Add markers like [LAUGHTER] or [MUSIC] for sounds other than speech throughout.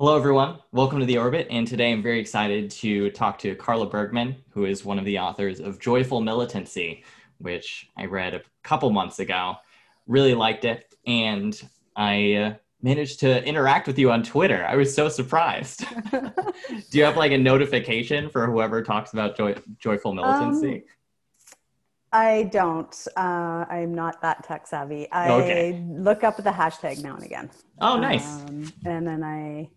Hello, everyone. Welcome to The Orbit. And today I'm very excited to talk to Carla Bergman, who is one of the authors of Joyful Militancy, which I read a couple months ago. Really liked it. And I uh, managed to interact with you on Twitter. I was so surprised. [LAUGHS] Do you have like a notification for whoever talks about joy- joyful militancy? Um, I don't. Uh, I'm not that tech savvy. I okay. look up the hashtag now and again. Oh, nice. Um, and then I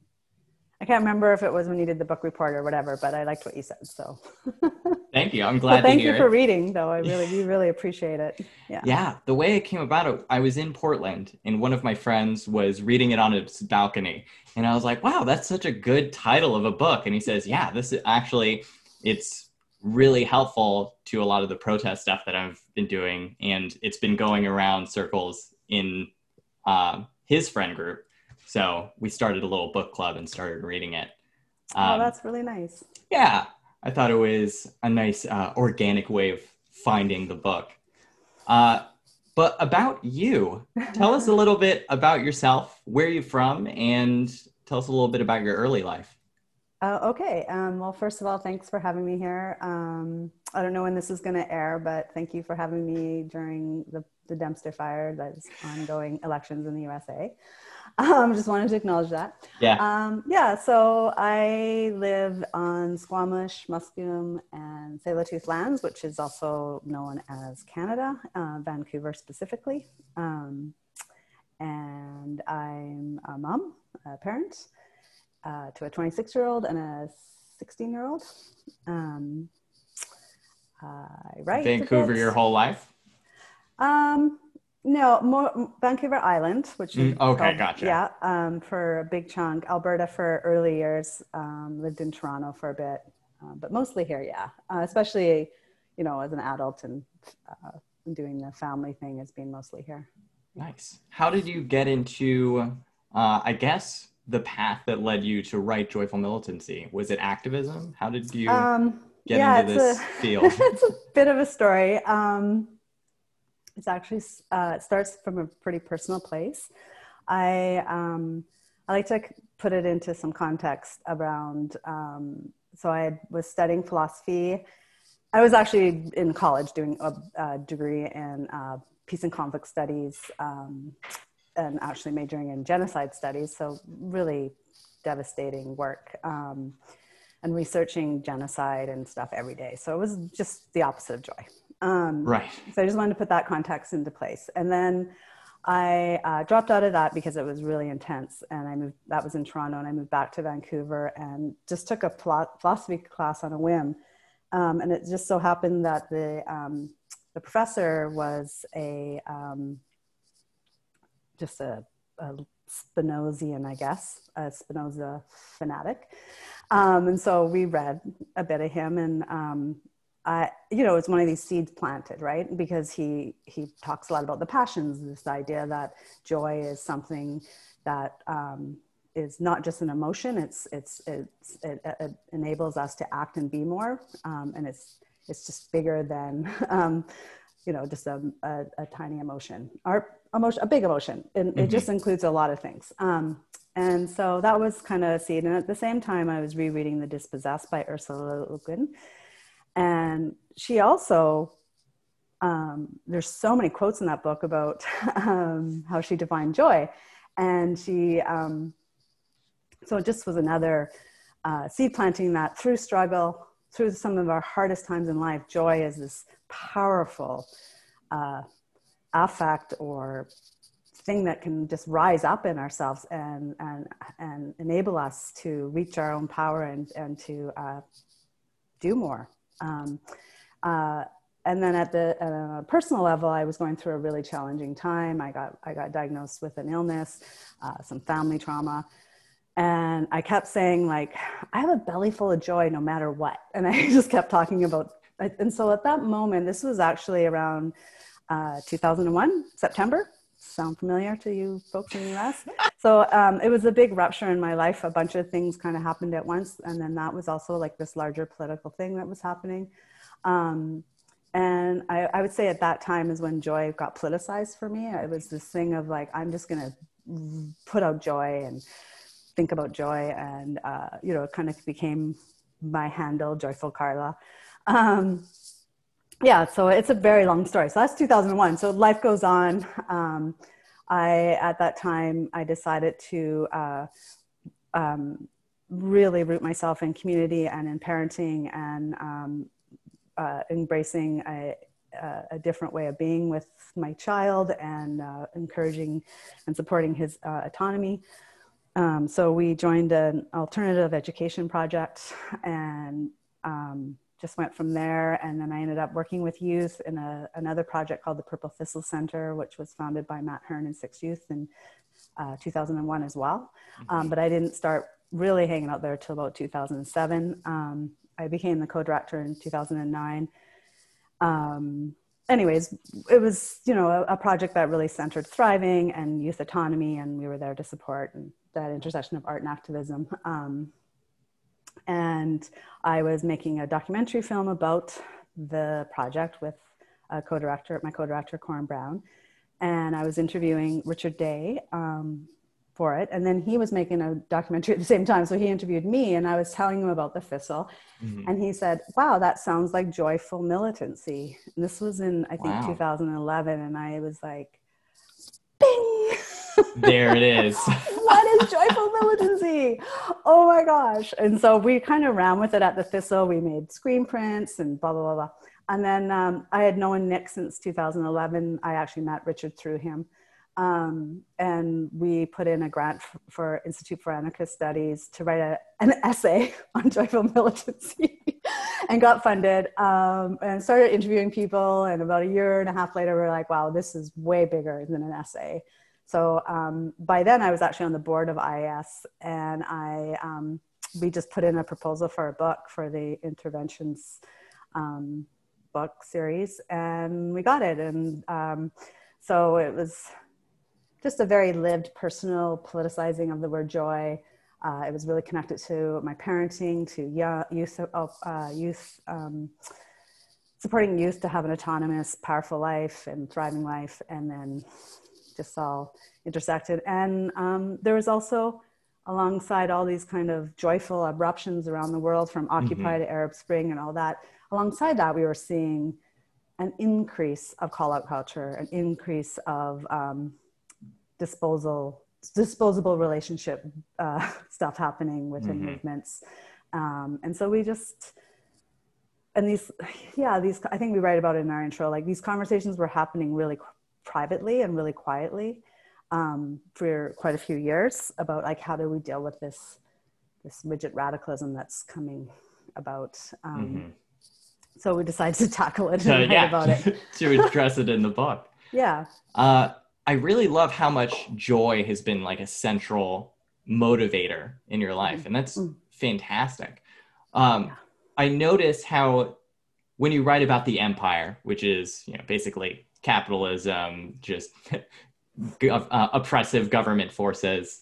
I can't remember if it was when you did the book report or whatever, but I liked what you said. So [LAUGHS] thank you. I'm glad. Well, thank you for reading, though. I really, [LAUGHS] we really appreciate it. Yeah. Yeah. The way it came about, it, I was in Portland, and one of my friends was reading it on his balcony, and I was like, "Wow, that's such a good title of a book." And he says, "Yeah, this is actually, it's really helpful to a lot of the protest stuff that I've been doing, and it's been going around circles in uh, his friend group." So we started a little book club and started reading it. Oh, um, oh, that's really nice. Yeah, I thought it was a nice uh, organic way of finding the book. Uh, but about you, tell us a little bit about yourself, where are you're from, and tell us a little bit about your early life. Uh, okay. Um, well, first of all, thanks for having me here. Um, I don't know when this is going to air, but thank you for having me during the, the Dempster fire, that's ongoing elections in the USA. [LAUGHS] Um, just wanted to acknowledge that. Yeah. Um, yeah. So I live on Squamish, Musqueam, and Tsleil-Waututh lands, which is also known as Canada, uh, Vancouver specifically. Um, and I'm a mom, a parent uh, to a 26 year old and a 16 year old. Um, I write. Vancouver your whole life? Um, no, more Vancouver Island, which mm, okay, called, gotcha. Yeah, um, for a big chunk. Alberta for early years. Um, lived in Toronto for a bit, um, but mostly here. Yeah, uh, especially you know as an adult and uh, doing the family thing has been mostly here. Nice. How did you get into? Uh, I guess the path that led you to write Joyful Militancy was it activism? How did you um, get yeah, into this a, field? [LAUGHS] it's a bit of a story. Um, it's actually uh, it starts from a pretty personal place. I um, I like to put it into some context around. Um, so I was studying philosophy. I was actually in college doing a, a degree in uh, peace and conflict studies, um, and actually majoring in genocide studies. So really devastating work. Um, and researching genocide and stuff every day. So it was just the opposite of joy. Um, right. So I just wanted to put that context into place. And then I uh, dropped out of that because it was really intense. And I moved, that was in Toronto, and I moved back to Vancouver and just took a philosophy class on a whim. Um, and it just so happened that the, um, the professor was a, um, just a, a Spinozian, I guess, a Spinoza fanatic. Um, and so we read a bit of him and um, I, you know, it's one of these seeds planted, right? Because he he talks a lot about the passions, this idea that joy is something that um, is not just an emotion; it's it's, it's it, it, enables us to act and be more, um, and it's it's just bigger than [LAUGHS] um, you know just a, a, a, tiny emotion or emotion, a big emotion, and mm-hmm. it just includes a lot of things. Um, and so that was kind of a seed. And at the same time, I was rereading *The Dispossessed* by Ursula Le Guin and she also, um, there's so many quotes in that book about [LAUGHS] um, how she defined joy. And she, um, so it just was another uh, seed planting that through struggle, through some of our hardest times in life, joy is this powerful uh, affect or thing that can just rise up in ourselves and, and, and enable us to reach our own power and, and to uh, do more um, uh, and then at the a personal level, I was going through a really challenging time. I got I got diagnosed with an illness, uh, some family trauma, and I kept saying like, I have a belly full of joy no matter what. [LAUGHS] And I just kept talking about. And so at that moment, this was actually around uh, 2001 September. Sound familiar to you folks in the US? so um, it was a big rupture in my life. A bunch of things kind of happened at once, and then that was also like this larger political thing that was happening. Um, and I, I, would say at that time is when joy got politicized for me. It was this thing of like I'm just gonna put out joy and think about joy, and uh, you know, it kind of became my handle, Joyful Carla. Um, yeah, so it's a very long story. So that's 2001. So life goes on. Um, I at that time I decided to uh, um, really root myself in community and in parenting and um, uh, embracing a, a, different way of being with my child and uh, encouraging and supporting his uh, autonomy. Um, so we joined an alternative education project and um, just went from there. And then I ended up working with youth in a, another project called the Purple Thistle Center, which was founded by Matt Hern and Six Youth in uh, 2001 as well. Um, but I didn't start really hanging out there till about 2007. Um, I became the co-director in 2009. Um, anyways, it was you know a, a, project that really centered thriving and youth autonomy, and we were there to support that intersection of art and activism. Um, and I was making a documentary film about the project with a co-director, my co-director Corin Brown, and I was interviewing Richard Day, um, for it. And then he was making a documentary at the same time. So he interviewed me and I was telling him about the Thistle. Mm-hmm. And he said, Wow, that sounds like joyful militancy. And this was in, I think, wow. 2011. And I was like, Bing! [LAUGHS] There it is. [LAUGHS] what is joyful militancy? Oh my gosh. And so we kind of ran with it at the Thistle. We made screen prints and blah, blah, blah, blah. And then um, I had known Nick since 2011. I actually met Richard through him. Um, and we put in a grant f- for Institute for Anarchist Studies to write a, an essay [LAUGHS] on joyful militancy [LAUGHS] and got funded um, and started interviewing people. And about a year and a half later, we are like, wow, this is way bigger than an essay. So um, by then, I was actually on the board of IAS, and I um, we just put in a proposal for a book for the interventions um, book series, and we got it. And um, so it was just a very lived personal politicizing of the word joy. Uh, it was really connected to my parenting, to youth, uh, youth um, supporting youth to have an autonomous, powerful life and thriving life, and then just all intersected. And um, there was also, alongside all these kind of joyful eruptions around the world, from mm-hmm. Occupy mm-hmm. to Arab Spring and all that, alongside that, we were seeing an increase of call out culture, an increase of um, disposal disposable relationship uh, [LAUGHS] stuff happening within mm-hmm. movements um, and so we just and these yeah these i think we write about it in our intro like these conversations were happening really privately and really quietly um, for quite a few years about like how do we deal with this this rigid radicalism that's coming about um, mm-hmm. so we decided to tackle it and write yeah, about it [LAUGHS] to address it in the book [LAUGHS] yeah uh, I really love how much joy has been like a central motivator in your life, and that's mm. fantastic. Um, I notice how when you write about the empire, which is you know basically capitalism, just [LAUGHS] uh, oppressive government forces,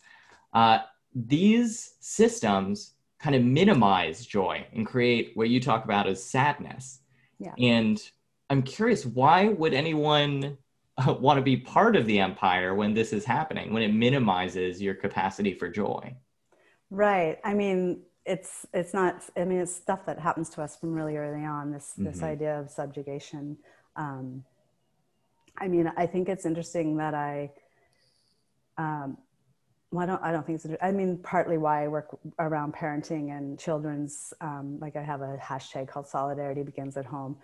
uh, these systems kind of minimize joy and create what you talk about as sadness. Yeah. And I'm curious, why would anyone want to be part of the empire when this is happening, when it minimizes your capacity for joy. Right. I mean, it's it's not. I mean, it's stuff that happens to us from really early on. This mm-hmm. this idea of subjugation. Um, I mean, I think it's interesting that I. Um, well, I don't. I don't think it's. I mean, partly why I work around parenting and children's. Um, like I have a hashtag called "Solidarity Begins at Home,"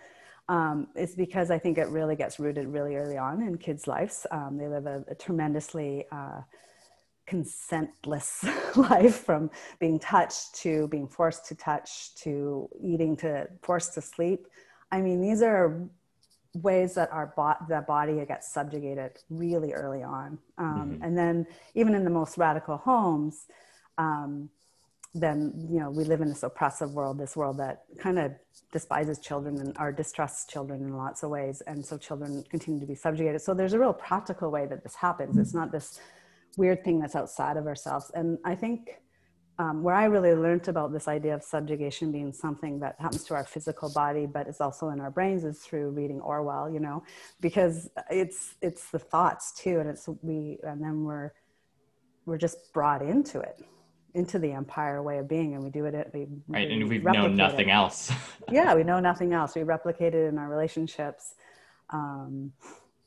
um, is because I think it really gets rooted really early on in kids' lives. Um, they live a, a tremendously uh, consentless [LAUGHS] life from being touched to being forced to touch to eating to forced to sleep. I mean, these are ways that our bo- the body gets subjugated really early on. Um, mm-hmm. And then even in the most radical homes, um, then you know we live in this oppressive world this world that kind of despises children and or distrusts children in lots of ways. And so children continue to be subjugated. So there's a real practical way that this happens. It's not this weird thing that's outside of ourselves. And i think um, where i really learned about this idea of subjugation being something that happens to our physical body but is also in our brains is through reading orwell you know because it's it's the thoughts too and it's we and then we're we're just brought into it into the empire way of being and we do it we, right we and we've known nothing it. else [LAUGHS] yeah we know nothing else we replicate it in our relationships um,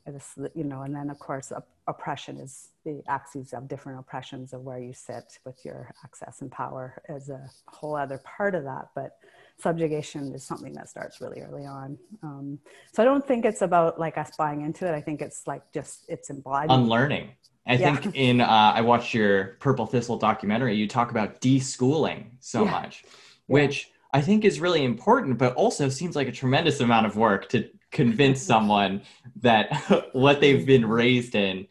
this, you know and then of course oppression is the axes of different oppressions of where you sit with your access and power as a whole other part of that but subjugation is something that starts really early on um, so i don't think it's about like us buying into it i think it's like just it's embodied unlearning I yeah. think in uh, I watched your Purple Thistle documentary. You talk about deschooling so yeah. much, which yeah. I think is really important, but also seems like a tremendous amount of work to convince [LAUGHS] someone that [LAUGHS] what they've been raised in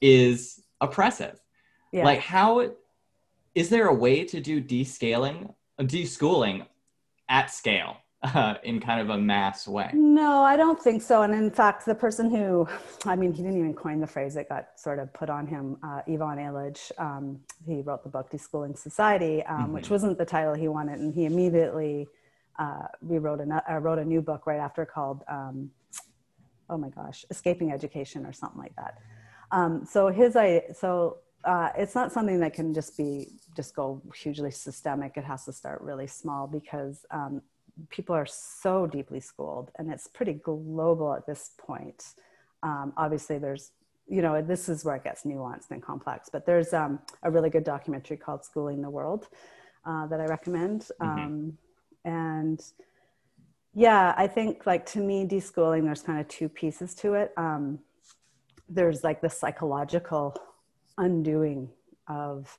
is oppressive. Like, how is there a way to do descaling, deschooling at scale? uh, in kind of a mass way? No, I don't think so. And in fact, the person who, I mean, he didn't even coin the phrase, it got sort of put on him, uh, Ivan Illich. Um, he wrote the book Deschooling Society, um, mm-hmm. which wasn't the title he wanted. And he immediately uh, rewrote a, uh, wrote a new book right after called, um, oh my gosh, Escaping Education or something like that. Um, so his, I, so uh, it's not something that can just be just go hugely systemic. It has to start really small because um, people are so deeply schooled and it's pretty global at this point. Um, obviously, there's, you know, this is where it gets nuanced and complex, but there's um, a really good documentary called Schooling the World uh, that I recommend. Mm-hmm. Um, and yeah, I think like to me, deschooling, there's kind of two pieces to it. Um, there's like the psychological undoing of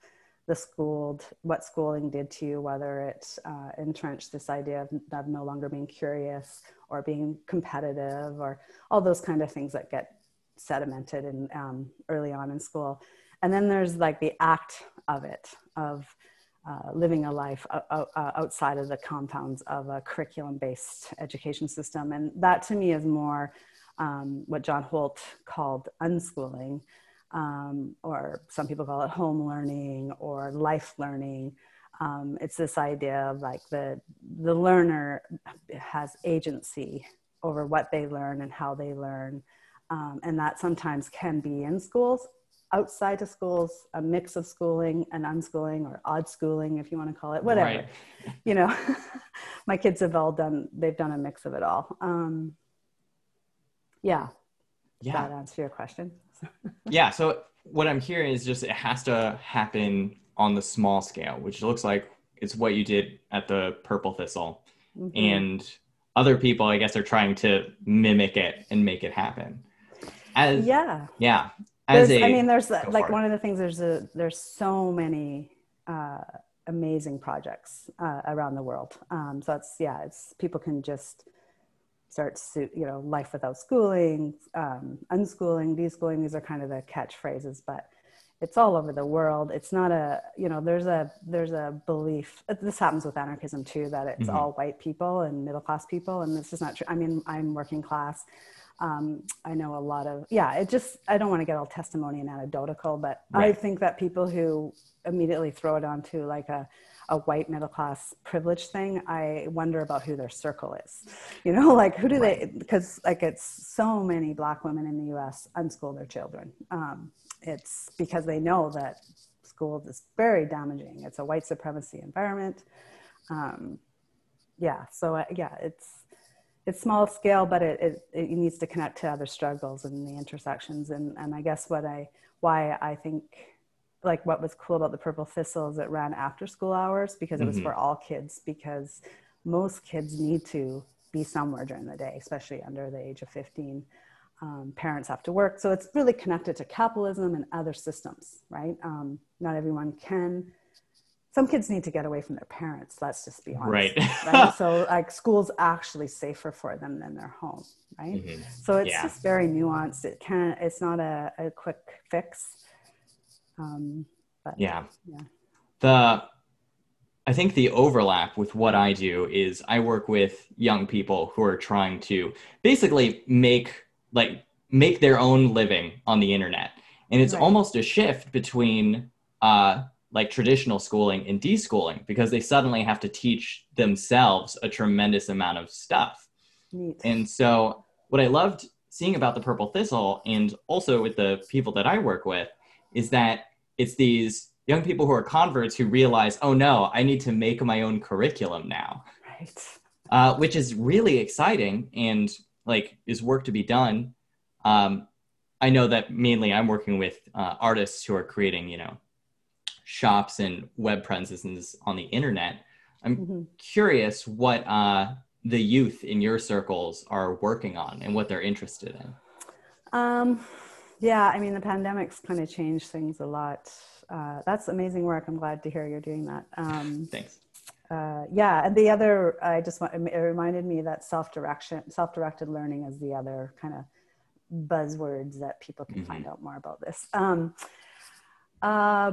the schooled, what schooling did to you, whether it uh, entrenched this idea of, of no longer being curious or being competitive or all those kind of things that get sedimented in, um, early on in school. And then there's like the act of it, of uh, living a life uh, outside of the compounds of a curriculum based education system. And that to me is more um, what John Holt called unschooling, um, or some people call it home learning or life learning. Um, it's this idea of like the the learner has agency over what they learn and how they learn, um, and that sometimes can be in schools, outside of schools, a mix of schooling and unschooling or odd schooling, if you want to call it, whatever. Right. You know, [LAUGHS] my kids have all done; they've done a mix of it all. Um, yeah. Yeah. That answer your question? [LAUGHS] yeah. So what I'm hearing is just it has to happen on the small scale, which looks like it's what you did at the Purple Thistle. Mm-hmm. And other people, I guess, are trying to mimic it and make it happen. As, yeah. Yeah. As a, I mean, there's like one of the things, there's a, there's so many, uh, amazing projects uh, around the world. Um, so it's, yeah, it's people can just, starts to you know life without schooling um, unschooling deschooling these are kind of the catchphrases but it's all over the world it's not a you know there's a there's a belief this happens with anarchism too that it's mm-hmm. all white people and middle class people and this is not true i mean i'm working class um, i know a lot of yeah it just i don't want to get all testimony and anecdotal but right. i think that people who immediately throw it onto like a a white middle class privilege thing, I wonder about who their circle is. [LAUGHS] You know, like who do right. they? Because like it's so many black women in the U.S. unschool their children. Um, it's because they know that school is very damaging. It's a white supremacy environment. Um, yeah, so uh, yeah, it's it's small scale, but it, it, it needs to connect to other struggles and the intersections. And and I guess what I why I think like what was cool about the purple thistle is it ran after school hours because it was mm-hmm. for all kids because most kids need to be somewhere during the day especially under the age of 15 um, parents have to work so it's really connected to capitalism and other systems right um, not everyone can some kids need to get away from their parents let's just be honest right, right? [LAUGHS] so like school's actually safer for them than their home right mm-hmm. so it's yeah. just very nuanced it can it's not a, a quick fix um, but, yeah. yeah. The I think the overlap with what I do is I work with young people who are trying to basically make like make their own living on the internet. And it's right. almost a shift between uh, like traditional schooling and deschooling because they suddenly have to teach themselves a tremendous amount of stuff. Neat. And so what I loved seeing about the purple thistle and also with the people that I work with is that it's these young people who are converts who realize, oh no, I need to make my own curriculum now. Right. Uh, which is really exciting and like is work to be done. Um, I know that mainly I'm working with uh, artists who are creating, you know, shops and web presences on the internet. I'm mm-hmm. curious what uh, the youth in your circles are working on and what they're interested in. Um, yeah, I mean, the pandemic's kind of changed things a lot. Uh, that's amazing work. I'm glad to hear you're doing that. Um, Thanks. Uh, yeah, and the other, I just want, it reminded me that self-direction, self-directed learning is the other kind of buzzwords that people can mm-hmm. find out more about this. Um, uh,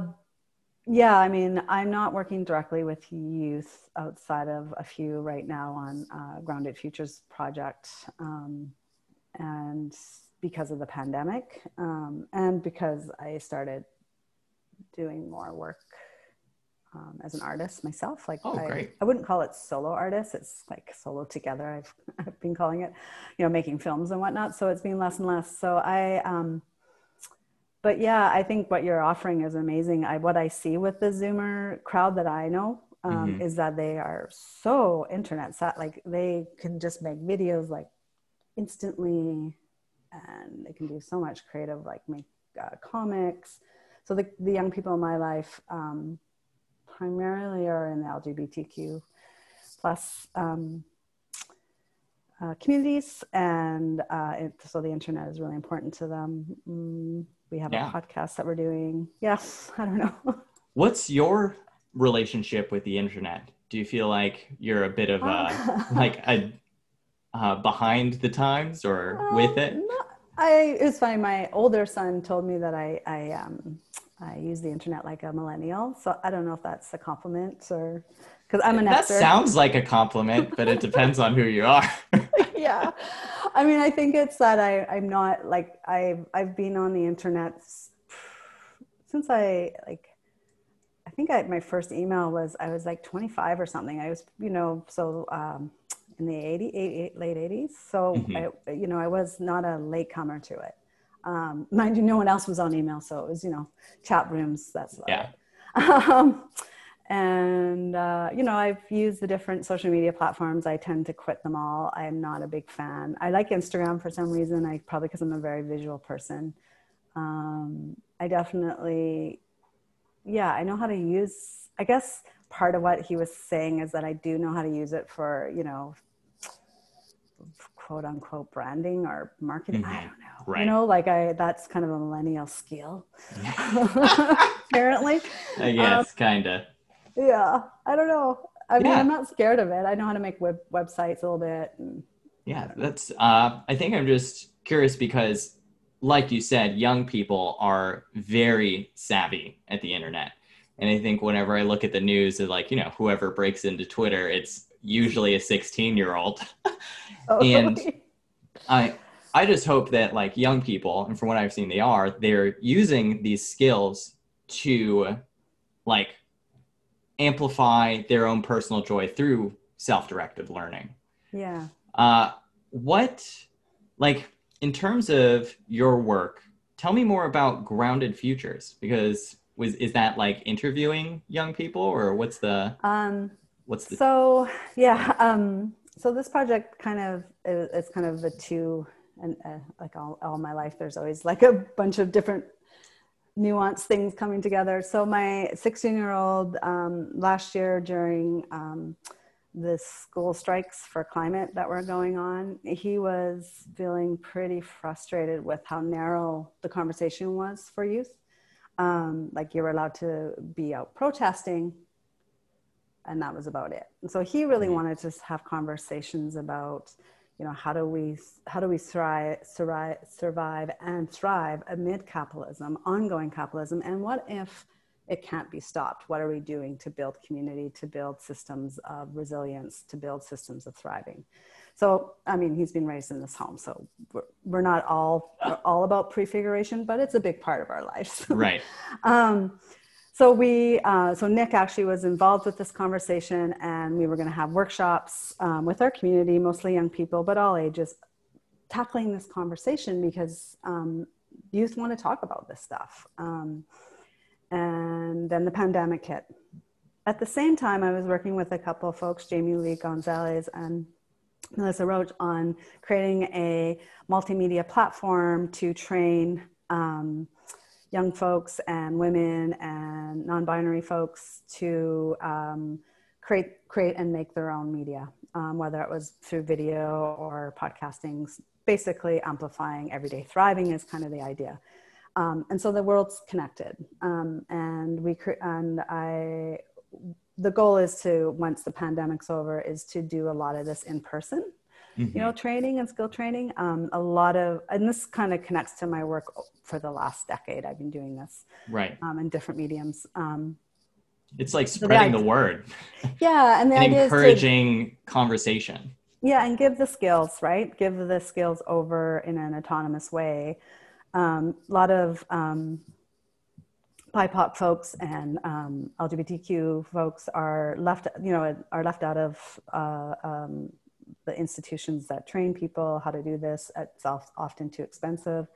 yeah, I mean, I'm not working directly with youth outside of a few right now on uh, Grounded Futures project, um, and because of the pandemic, um, and because I started doing more work um, as an artist myself. Like, oh, I. I wouldn't call it solo artist. It's like solo together. I've, [LAUGHS] I've been calling it, you know, making films and whatnot. So it's been less and less. So I, um, but yeah, I think what you're offering is amazing. I, what I see with the Zoomer crowd that I know um, mm-hmm. is that they are so internet set. Like they can just make videos like instantly, and they can do so much creative, like make uh, comics. So the the young people in my life um, primarily are in the LGBTQ plus um, uh, communities, and uh, it, so the internet is really important to them. Mm, we have yeah. a podcast that we're doing. Yes, [LAUGHS] I don't know. What's your relationship with the internet? Do you feel like you're a bit of a like a uh, behind the times or um, with it? No, I it was funny. My older son told me that I I um I use the internet like a millennial. So I don't know if that's a compliment or because I'm an that sounds like a compliment, but it depends on who you are. [LAUGHS] yeah, I mean, I think it's that I I'm not like I've I've been on the internet since I like I think I, my first email was I was like 25 or something. I was you know so um, in the 80, late 80s. So mm-hmm. I you know I was not a latecomer to it. Um, [LAUGHS] mind you, no one else was on email, so it was you know chat rooms. That's yeah. [LAUGHS] Um, and uh, you know i've used the different social media platforms i tend to quit them all i'm not a big fan i like instagram for some reason i probably because i'm a very visual person um, i definitely yeah i know how to use i guess part of what he was saying is that i do know how to use it for you know quote unquote branding or marketing. Mm-hmm. I don't know. Right. You know, like I that's kind of a millennial skill. [LAUGHS] Apparently. I guess, um, kinda. Yeah. I don't know. I mean, I'm not scared of it. I know how to make web websites a little bit. And, yeah, that's uh I think I'm just curious because like you said, young people are very savvy at the internet. And I think whenever I look at the news, it's like, you know, whoever breaks into Twitter, it's usually a 16 year old. Oh, and I I just hope that like young people, and from what I've seen they are, they're using these skills to like amplify their own personal joy through self-directed learning. Yeah. Uh what like in terms of your work, tell me more about grounded futures because was is that like interviewing young people or what's the um what's the so yeah um so this project kind of is kind of a two and uh, like all, all my life there's always like a bunch of different nuanced things coming together. So my 16 year old um, last year during um, the school strikes for climate that were going on he was feeling pretty frustrated with how narrow the conversation was for youth. Um, like you were allowed to be out protesting and that was about it. And so he really mm-hmm. wanted to have conversations about, you know, how do we how do we thrive, survive, survive and thrive amid capitalism, ongoing capitalism, and what if it can't be stopped? What are we doing to build community, to build systems of resilience, to build systems of thriving? So, I mean, he's been raised in this home, so we're, we're not all we're all about prefiguration, but it's a big part of our lives. [LAUGHS] Right. um, so we, uh, so Nick actually was involved with this conversation, and we were going to have workshops um, with our community, mostly young people, but all ages, tackling this conversation because um, youth want to talk about this stuff. Um, and then the pandemic hit. At the same time, I was working with a couple of folks, Jamie Lee Gonzalez and Melissa Roach, on creating a multimedia platform to train um, young folks and women and non-binary folks to um, create create and make their own media, um, whether it was through video or podcasting. Basically, amplifying everyday thriving is kind of the idea. Um, and so the world's connected, um, and we cre- and I. The goal is to once the pandemic's over, is to do a lot of this in person mm-hmm. you know, training and skill training. Um, a lot of, and this kind of connects to my work for the last decade. I've been doing this, right, um, in different mediums. Um, it's like spreading so the, the, word. [LAUGHS] Yeah, and, the and encouraging to, conversation. Yeah, and give the skills right. Give the skills over in an autonomous way. Um, a lot of um, BIPOC folks and um, LGBTQ folks are left, you know, are left out of uh, um, the institutions that train people how to do this. It's often too expensive.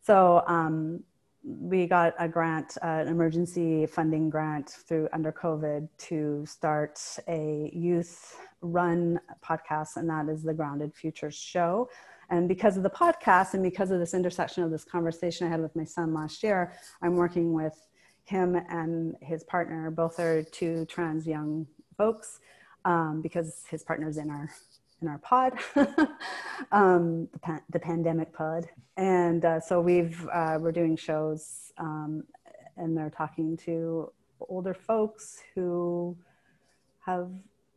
So um, we got a grant, uh, an emergency funding grant through under COVID to start a youth run podcast, and that is the Grounded Futures Show. And because of the podcast and because of this intersection of this conversation I had with my son last year, I'm working with him and his partner. Both are two trans young folks um, because his partner's in our in our pod, [LAUGHS] um, the, the, pandemic pod. And uh, so we've, uh, we're doing shows um, and they're talking to older folks who have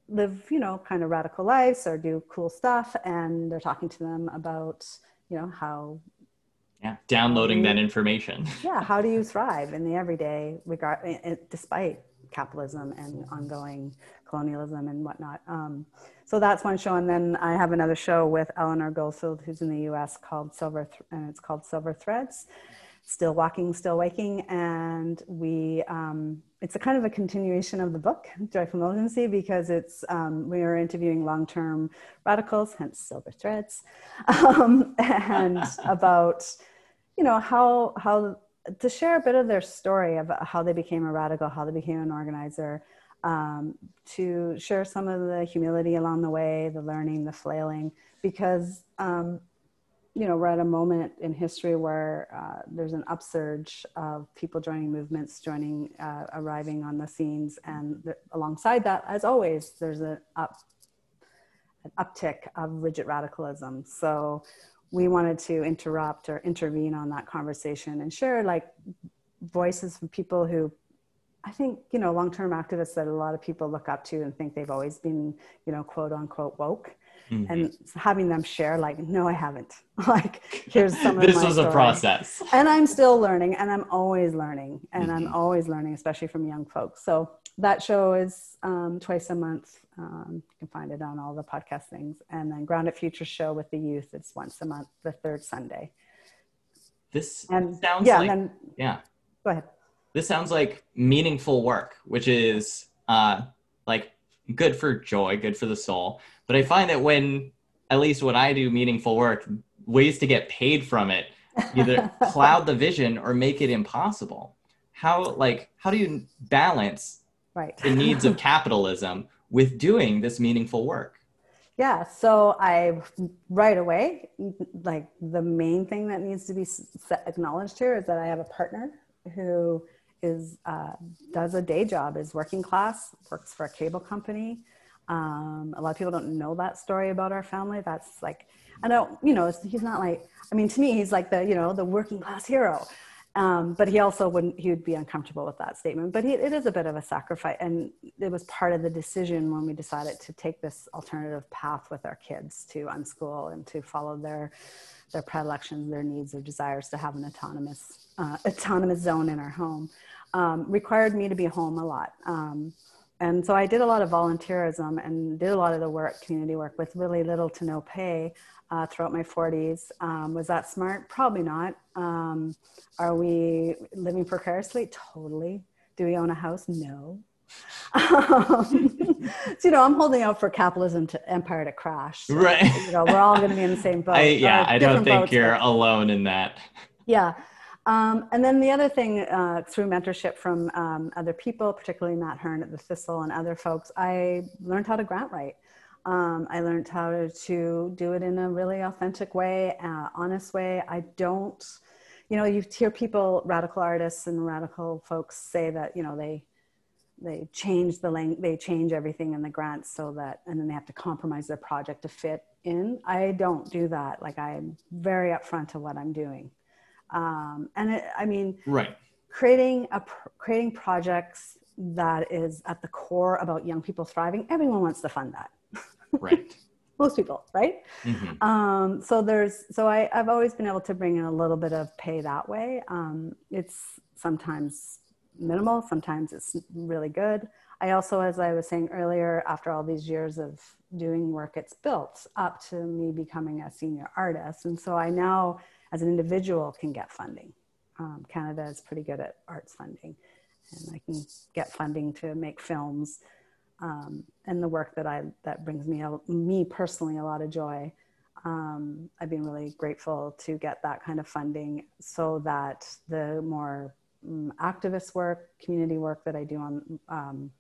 live, you know, kind of radical lives or do cool stuff. And they're talking to them about, you know, how yeah downloading you, that information [LAUGHS] yeah how do you thrive in the everyday regard despite capitalism and ongoing colonialism and whatnot. Um, so that's one show. And then i have another show with eleanor goldfield who's in the us called silver Th- and it's called silver threads still walking still waking. And we um, it's a kind of a continuation of the book joyful militancy because it's um, we are interviewing long-term radicals hence silver threads [LAUGHS] um, and [LAUGHS] about you know how how to share a bit of their story of how they became a radical how they became an organizer um, to share some of the humility along the way, the learning, the flailing, because um, you know we're at a moment in history where uh, there's an upsurge of people joining movements, joining, uh, arriving on the scenes, and th- alongside that, as always, there's an up an uptick of rigid radicalism. So we wanted to interrupt or intervene on that conversation and share like voices from people who I think, you know, long term activists that a lot of people look up to and think they've always been, you know, quote unquote woke. Mm-hmm. And having them share, like, no, I haven't. [LAUGHS] like, here's some of this was story. a process. And I'm still learning, and I'm always learning, and mm-hmm. I'm always learning, especially from young folks. So that show is um, twice a month. Um, you can find it on all the podcast things. And then Grounded Future show with the youth, it's once a month, the third Sunday. This and, sounds yeah, like, then, yeah. Go ahead this sounds like meaningful work, which is uh, like good for joy, good for the soul. But I find that when, at least when I do meaningful work, ways to get paid from it either [LAUGHS] cloud the vision or make it impossible. How like how do you balance right. the needs of [LAUGHS] capitalism with doing this meaningful work? Yeah, so I right away, like the main thing that needs to be acknowledged here is that I have a partner who is uh, does a day job, is working class, works for a cable company. Um, a lot of people don't know that story about our family. That's like, I don't, you know, he's not like, I mean, to me, he's like the, you know, the working class hero. Um, but he also wouldn't, he would be uncomfortable with that statement. But he, it is a bit of a sacrifice. And it was part of the decision when we decided to take this alternative path with our kids to unschool and to follow their, their predilections, their needs, their desires to have an autonomous, uh, autonomous zone in our home um, required me to be home a lot. Um, and so I did a lot of volunteerism and did a lot of the work, community work, with really little to no pay uh, throughout my 40s. Um, was that smart? Probably not. Um, are we living precariously? Totally. Do we own a house? No. Um, [LAUGHS] so, you know, I'm holding out for capitalism to empire to crash. So, right. You know, we're all going to be in the same [LAUGHS] boat. I, yeah, I don't think boats, you're but, alone in that. Yeah. Um, and then the other thing, uh, through mentorship from um, other people, particularly Matt Hern at the Thistle and other folks, I learned how to grant write. Um, I learned how to, do it in a really authentic way, uh, honest way. I don't, you know, you hear people, radical artists and radical folks say that, you know, they, they change the length, they change everything in the grants so that, and then they have to compromise their project to fit in. I don't do that. Like I'm very upfront to what I'm doing. Um, and it, I mean, right. creating a, creating projects that is at the core about young people thriving. Everyone wants to fund that. Right. [LAUGHS] Most people, right? Mm-hmm. Um, so there's, so I, I've always been able to bring in a little bit of pay that way. Um, it's sometimes minimal, sometimes it's really good. I also, as I was saying earlier, after all these years of doing work, it's built up to me becoming a senior artist. And so I now, as an individual, can get funding. Um, Canada is pretty good at arts funding, and I can get funding to make films. Um, and the work that I that brings me me personally a lot of joy. Um, I've been really grateful to get that kind of funding so that the more um, activist work, community work that I do on, um,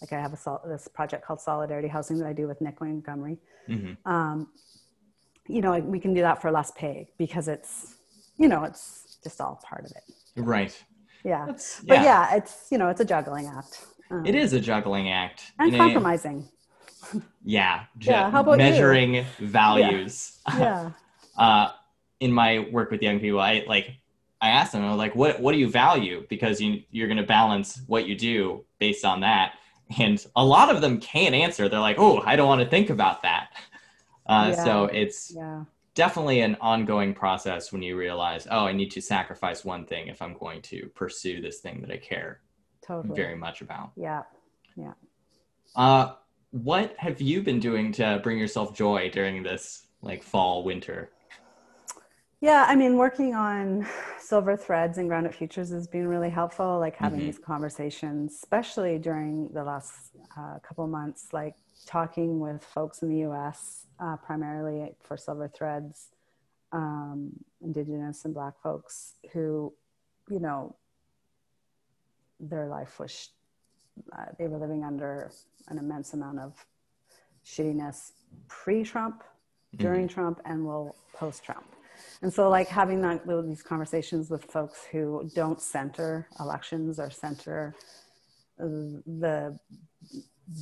like I have a, this project called Solidarity Housing that I do with Nick Montgomery. Mm-hmm. You know, we can do that for less pay because it's, you know, it's just all part of it. Right. Yeah. But yeah. it's, you know, it's a juggling act. Um, it is a juggling act. And compromising. A, yeah. [LAUGHS] yeah. How about measuring you? values. Yeah. yeah. [LAUGHS] uh, in my work with young people, I like I asked them, I was like, what, what do you value? Because you, you're going to balance what you do based on that. And a lot of them can't answer. They're like, oh, I don't want to think about that. Uh, yeah. So it's yeah. definitely an ongoing process when you realize, oh, I need to sacrifice one thing if I'm going to pursue this thing that I care totally. very much about. Yeah. Yeah. Uh, what have you been doing to bring yourself joy during this like fall, winter? Yeah, I mean, working on silver threads and grounded futures has been really helpful. Like having mm-hmm. these conversations, especially during the last uh, couple months, like talking with folks in the U.S. Uh, primarily for silver threads, um, Indigenous and Black folks who, you know, their life was uh, they were living under an immense amount of shittiness pre-Trump, during mm-hmm. Trump, and will post-Trump and so, like having that, these conversations with folks who don't center elections or center the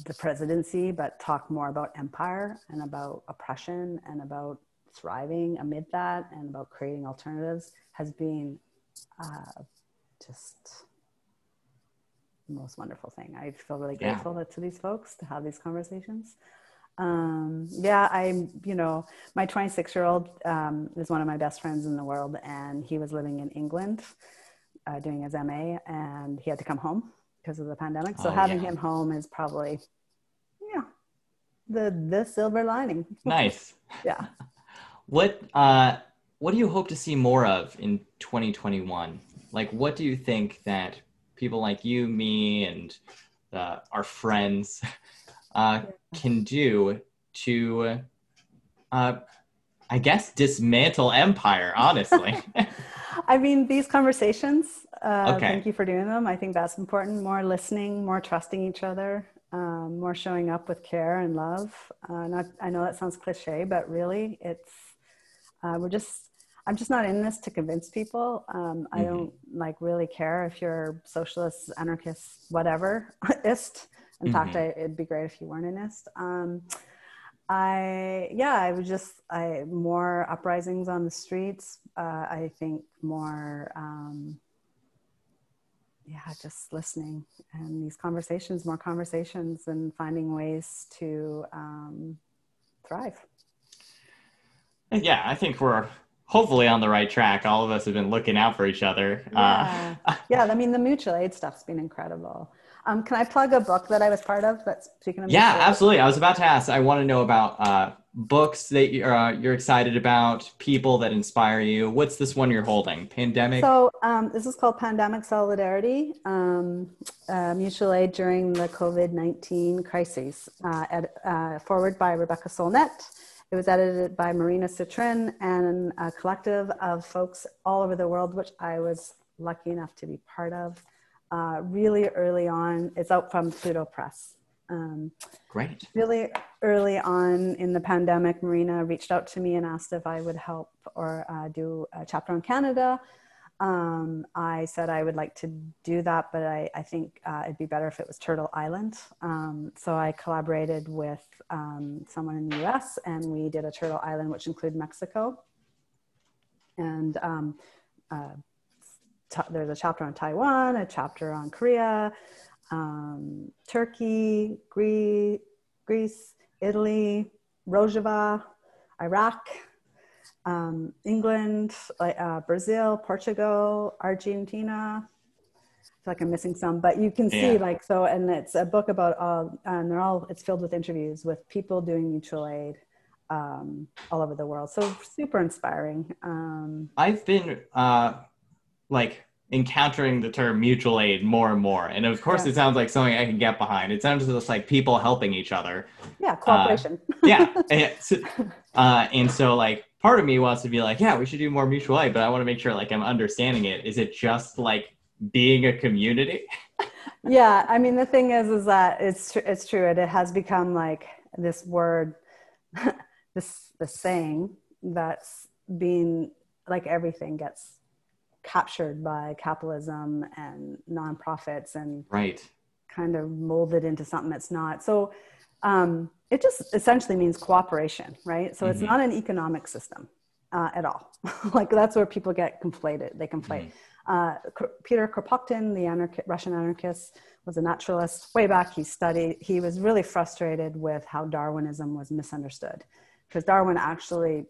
the presidency, but talk more about empire and about oppression and about thriving amid that and about creating alternatives has been uh, just the most wonderful thing. I feel really grateful yeah. to these folks to have these conversations um, yeah, I'm, you know, my 26 year old um, is one of my best friends in the world, and he was living in England uh, doing his MA, and he had to come home because of the pandemic. So oh, having yeah. him home is probably, yeah, the the silver lining. [LAUGHS] Nice. yeah. What uh, what do you hope to see more of in 2021? Like, what do you think that people like you, me, and uh, our friends [LAUGHS] uh, can do to, uh, I guess, dismantle empire, honestly. [LAUGHS] I mean, these conversations, uh, okay. thank you for doing them. I think that's important. More listening, more trusting each other, um, more showing up with care and love. Uh, not, I know that sounds cliche, but really, it's, uh, we're just, I'm just not in this to convince people. Um, I mm-hmm. don't like really care if you're socialist, anarchist, whatever, ist. In mm-hmm. fact, I, it'd be great if you weren't a NIST. Um, I yeah, I was just I more uprisings on the streets. Uh, I think more um, yeah, just listening and these conversations, more conversations, and finding ways to um, thrive. Yeah, I think we're hopefully on the right track. All of us have been looking out for each other. Yeah, uh, [LAUGHS] yeah. I mean, the mutual aid stuff's been incredible. Um, can I plug a book that I was part of? That's speaking of. Yeah, absolutely. I was about to ask. I want to know about uh, books that you're, uh, you're excited about, people that inspire you. What's this one you're holding? Pandemic. So um, this is called Pandemic Solidarity, um, uh, mutual aid during the COVID nineteen crises. Uh, at, uh, forward by Rebecca Solnit. It was edited by Marina Sitrin and a collective of folks all over the world, which I was lucky enough to be part of. Uh, really early on, it's out from Pluto Press. Um, Great. Really early on in the pandemic, Marina reached out to me and asked if I would help or uh, do a chapter on Canada. Um, I said I would like to do that, but I, I think uh, it'd be better if it was Turtle Island. Um, so I collaborated with um, someone in the US and we did a Turtle Island, which included Mexico. And um, uh, there's a chapter on Taiwan, a chapter on Korea, um, Turkey, Greece, Greece, Italy, Rojava, Iraq, um, England, uh, Brazil, Portugal, Argentina. I feel like I'm missing some, but you can see yeah. like so, and it's a book about all, and they're all it's filled with interviews with people doing mutual aid um, all over the world. So super inspiring. Um, I've been uh, like encountering the term mutual aid more and more. And of course, it sounds like something I can get behind. It sounds just like people helping each other. Yeah, cooperation. Uh, yeah. [LAUGHS] And, so, uh, and so, like, part of me wants to be like, yeah, we should do more mutual aid, but I want to make sure, like, I'm understanding it. Is it just like being a community? [LAUGHS] yeah. I mean, the thing is, is that it's, tr- it's true. It, it has become like this word, [LAUGHS] this, the saying that's being like everything gets captured by capitalism and nonprofits and right. kind of molded into something that's not. So um, it just essentially means cooperation right? So mm-hmm. it's not an economic system uh, at all. [LAUGHS] Like that's where people get conflated they conflate. Mm-hmm. uh, peter kropotkin the anarch- russian anarchist was a naturalist. Way back he studied he was really frustrated with how darwinism was misunderstood because darwin actually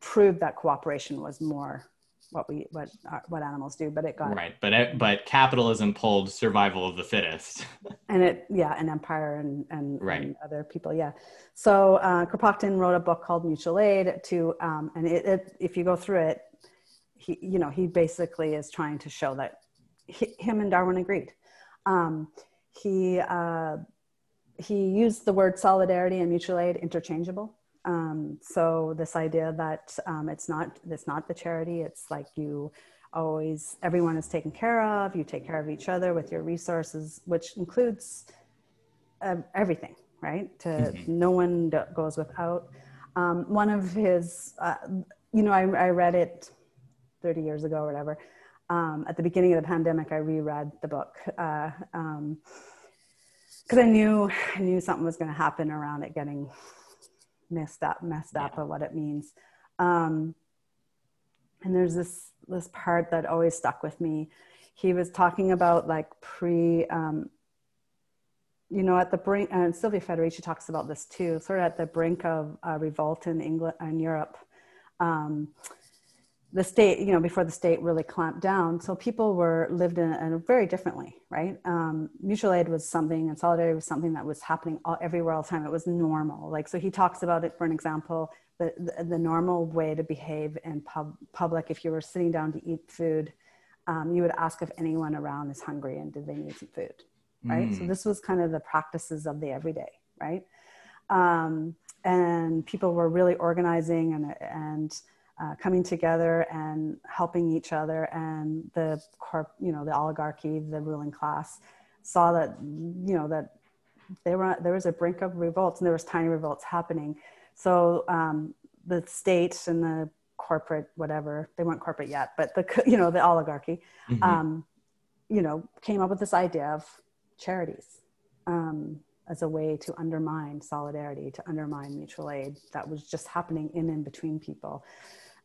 proved that cooperation was more what we what uh, what animals do but it got right but it, but capitalism pulled survival of the fittest. [LAUGHS] And it yeah and empire and and, right. and other people yeah. So uh, kropotkin wrote a book called mutual aid to um, and it, it, if you go through it he you know he basically is trying to show that he, him and darwin agreed. Um, he uh, he used the word solidarity and mutual aid interchangeable um, so this idea that um, it's not it's not the charity it's like you always everyone is taken care of you take care of each other with your resources which includes uh, everything right? To mm-hmm. no one goes without. Um, one of his uh, you know I, I, read it 30 years ago or whatever. Um, at the beginning of the pandemic i reread the book because uh, um, i knew i knew something was going to happen around it getting messed up messed up yeah. of what it means. Um, and there's this this part that always stuck with me. He was talking about like pre um, you know at the brink and Silvia Federici talks about this too sort of at the brink of uh, revolt in england and europe. Um, the state, you know, before the state really clamped down. So people were lived in, in very differently, right? Um, mutual aid was something, and solidarity was something that was happening all, everywhere all the time. It was normal. Like, so he talks about it, for an example, the, the, the normal way to behave in pub, public. If you were sitting down to eat food, um, you would ask if anyone around is hungry and did they need some food, right? Mm. So this was kind of the practices of the everyday, right? Um, and people were really organizing and, and, uh, coming together and helping each other. And the corp you know the oligarchy the ruling class saw that you know that they were there was a brink of revolts and there was tiny revolts happening. So um, the state and the corporate whatever they weren't corporate yet but the [LAUGHS] you know the oligarchy mm-hmm. um, you know came up with this idea of charities um, as a way to undermine solidarity to undermine mutual aid that was just happening in and between people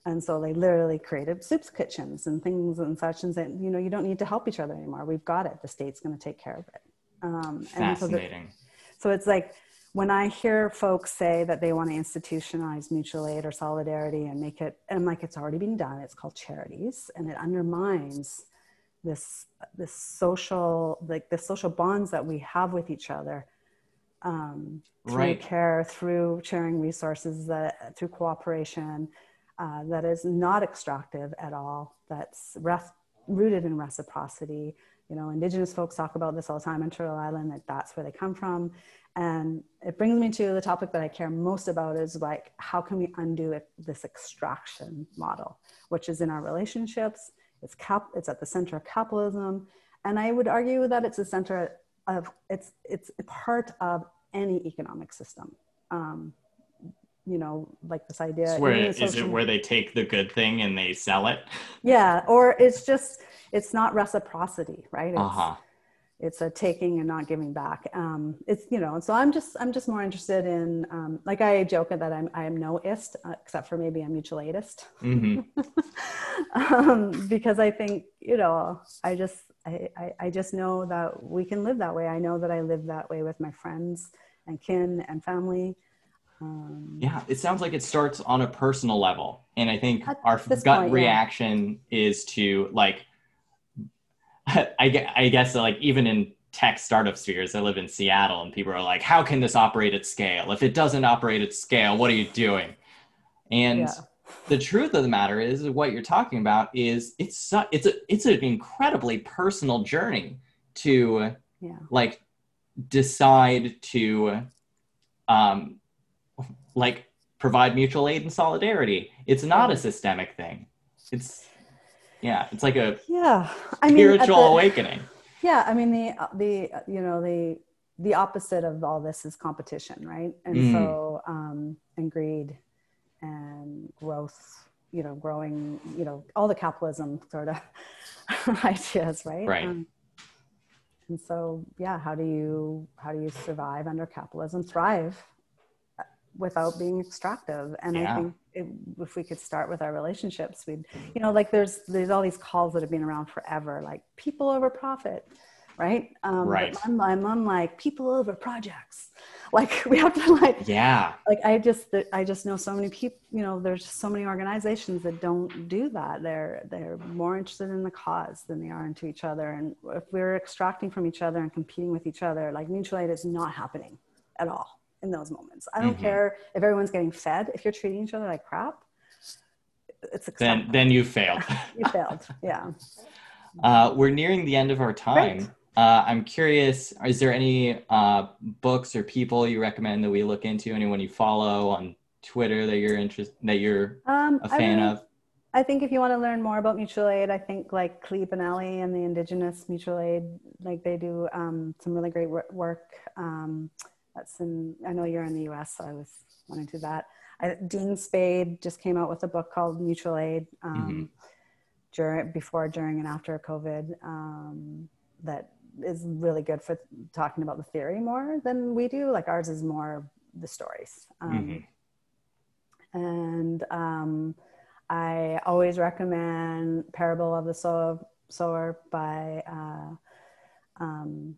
and so they literally created soups kitchens and things and such and said, you know, you don't need to help each other anymore. We've got it. The state's going to take care of it. Um, Fascinating. So, so, it's like when I hear folks say that they want to institutionalize mutual aid or solidarity and make it, and I'm like, it's already been done. It's called charities, and it undermines this this social like the social bonds that we have with each other um, through right. care, through sharing resources, that through cooperation uh, that is not extractive at all, that's ref- rooted in reciprocity, you know, indigenous folks talk about this all the time in Turtle Island, that that's where they come from. And it brings me to the topic that I care most about is like, how can we undo it, this extraction model, which is in our relationships, it's cap, it's at the center of capitalism. And I would argue that it's a center of, it's, it's part of any economic system. Um, you know, like this idea. Where, is it where they take the good thing and they sell it? Yeah, or it's just it's not reciprocity, right? It's, uh-huh. it's a taking and not giving back. Um, it's you know, so I'm just I'm just more interested in um, like I joke that I'm I am noist uh, except for maybe a mutual aidist mm-hmm. [LAUGHS] um, because I think you know I just I, I I just know that we can live that way. I know that I live that way with my friends and kin and family um, yeah, it sounds like it starts on a personal level. And I think our gut point, reaction yeah. is to like, [LAUGHS] I, I guess like even in tech startup spheres, I live in Seattle and people are like, how can this operate at scale? If it doesn't operate at scale, what are you doing? And yeah. the truth of the matter is what you're talking about is it's, it's, a, it's an incredibly personal journey to yeah. like decide to um, like provide mutual aid and solidarity. It's not a systemic thing. It's yeah, it's like a yeah, I mean, spiritual the, awakening. Yeah, I mean the the you know the the opposite of all this is competition, right? And mm. so um, and greed and growth, you know, growing, you know, all the capitalism sort of [LAUGHS] ideas, right? Right. Um, and so yeah, how do you how do you survive under capitalism, thrive without being extractive. And yeah. i think it, if we could start with our relationships we'd you know like there's there's all these calls that have been around forever like people over profit right? Um right. I'm, I'm like people over projects. [LAUGHS] Like we have to like yeah. like i just i just know so many people you know there's so many organizations that don't do that. They're they're more interested in the cause than they are into each other. And if we're extracting from each other and competing with each other like mutual aid is not happening at all in those moments. I don't mm-hmm. care if everyone's getting fed. If you're treating each other like crap, it's acceptable. then then you failed. [LAUGHS] you failed. Yeah. [LAUGHS] Uh, we're nearing the end of our time. Uh, I'm curious, is there any uh, books or people you recommend that we look into? Anyone you follow on Twitter that you're interested that you're um, a fan I of? I think if you want to learn more about mutual aid, I think like Klee Benally and the Indigenous Mutual Aid, like they do um, some really great work. Um, that's in, I know you're in the US, so I was wanting to do that. I, Dean Spade just came out with a book called Mutual Aid um, mm-hmm. during, before, during, and after COVID um, that is really good for talking about the theory more than we do. Like ours is more the stories. Um, mm-hmm. And um, I always recommend Parable of the Sower, Sower by uh, um,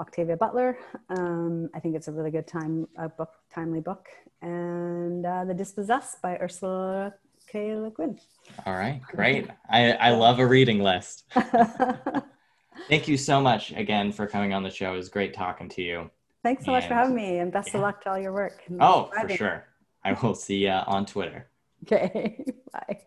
Octavia Butler. Um, I think it's a really good time a book, timely book, and uh, The Dispossessed by Ursula K. Le Guin. All right, great. I, I love a reading list. [LAUGHS] Thank you so much again for coming on the show. It was great talking to you. Thanks so and, much for having me, and best yeah. of luck to all your work. Oh, for sure. I will see you on Twitter. [LAUGHS] Okay, bye.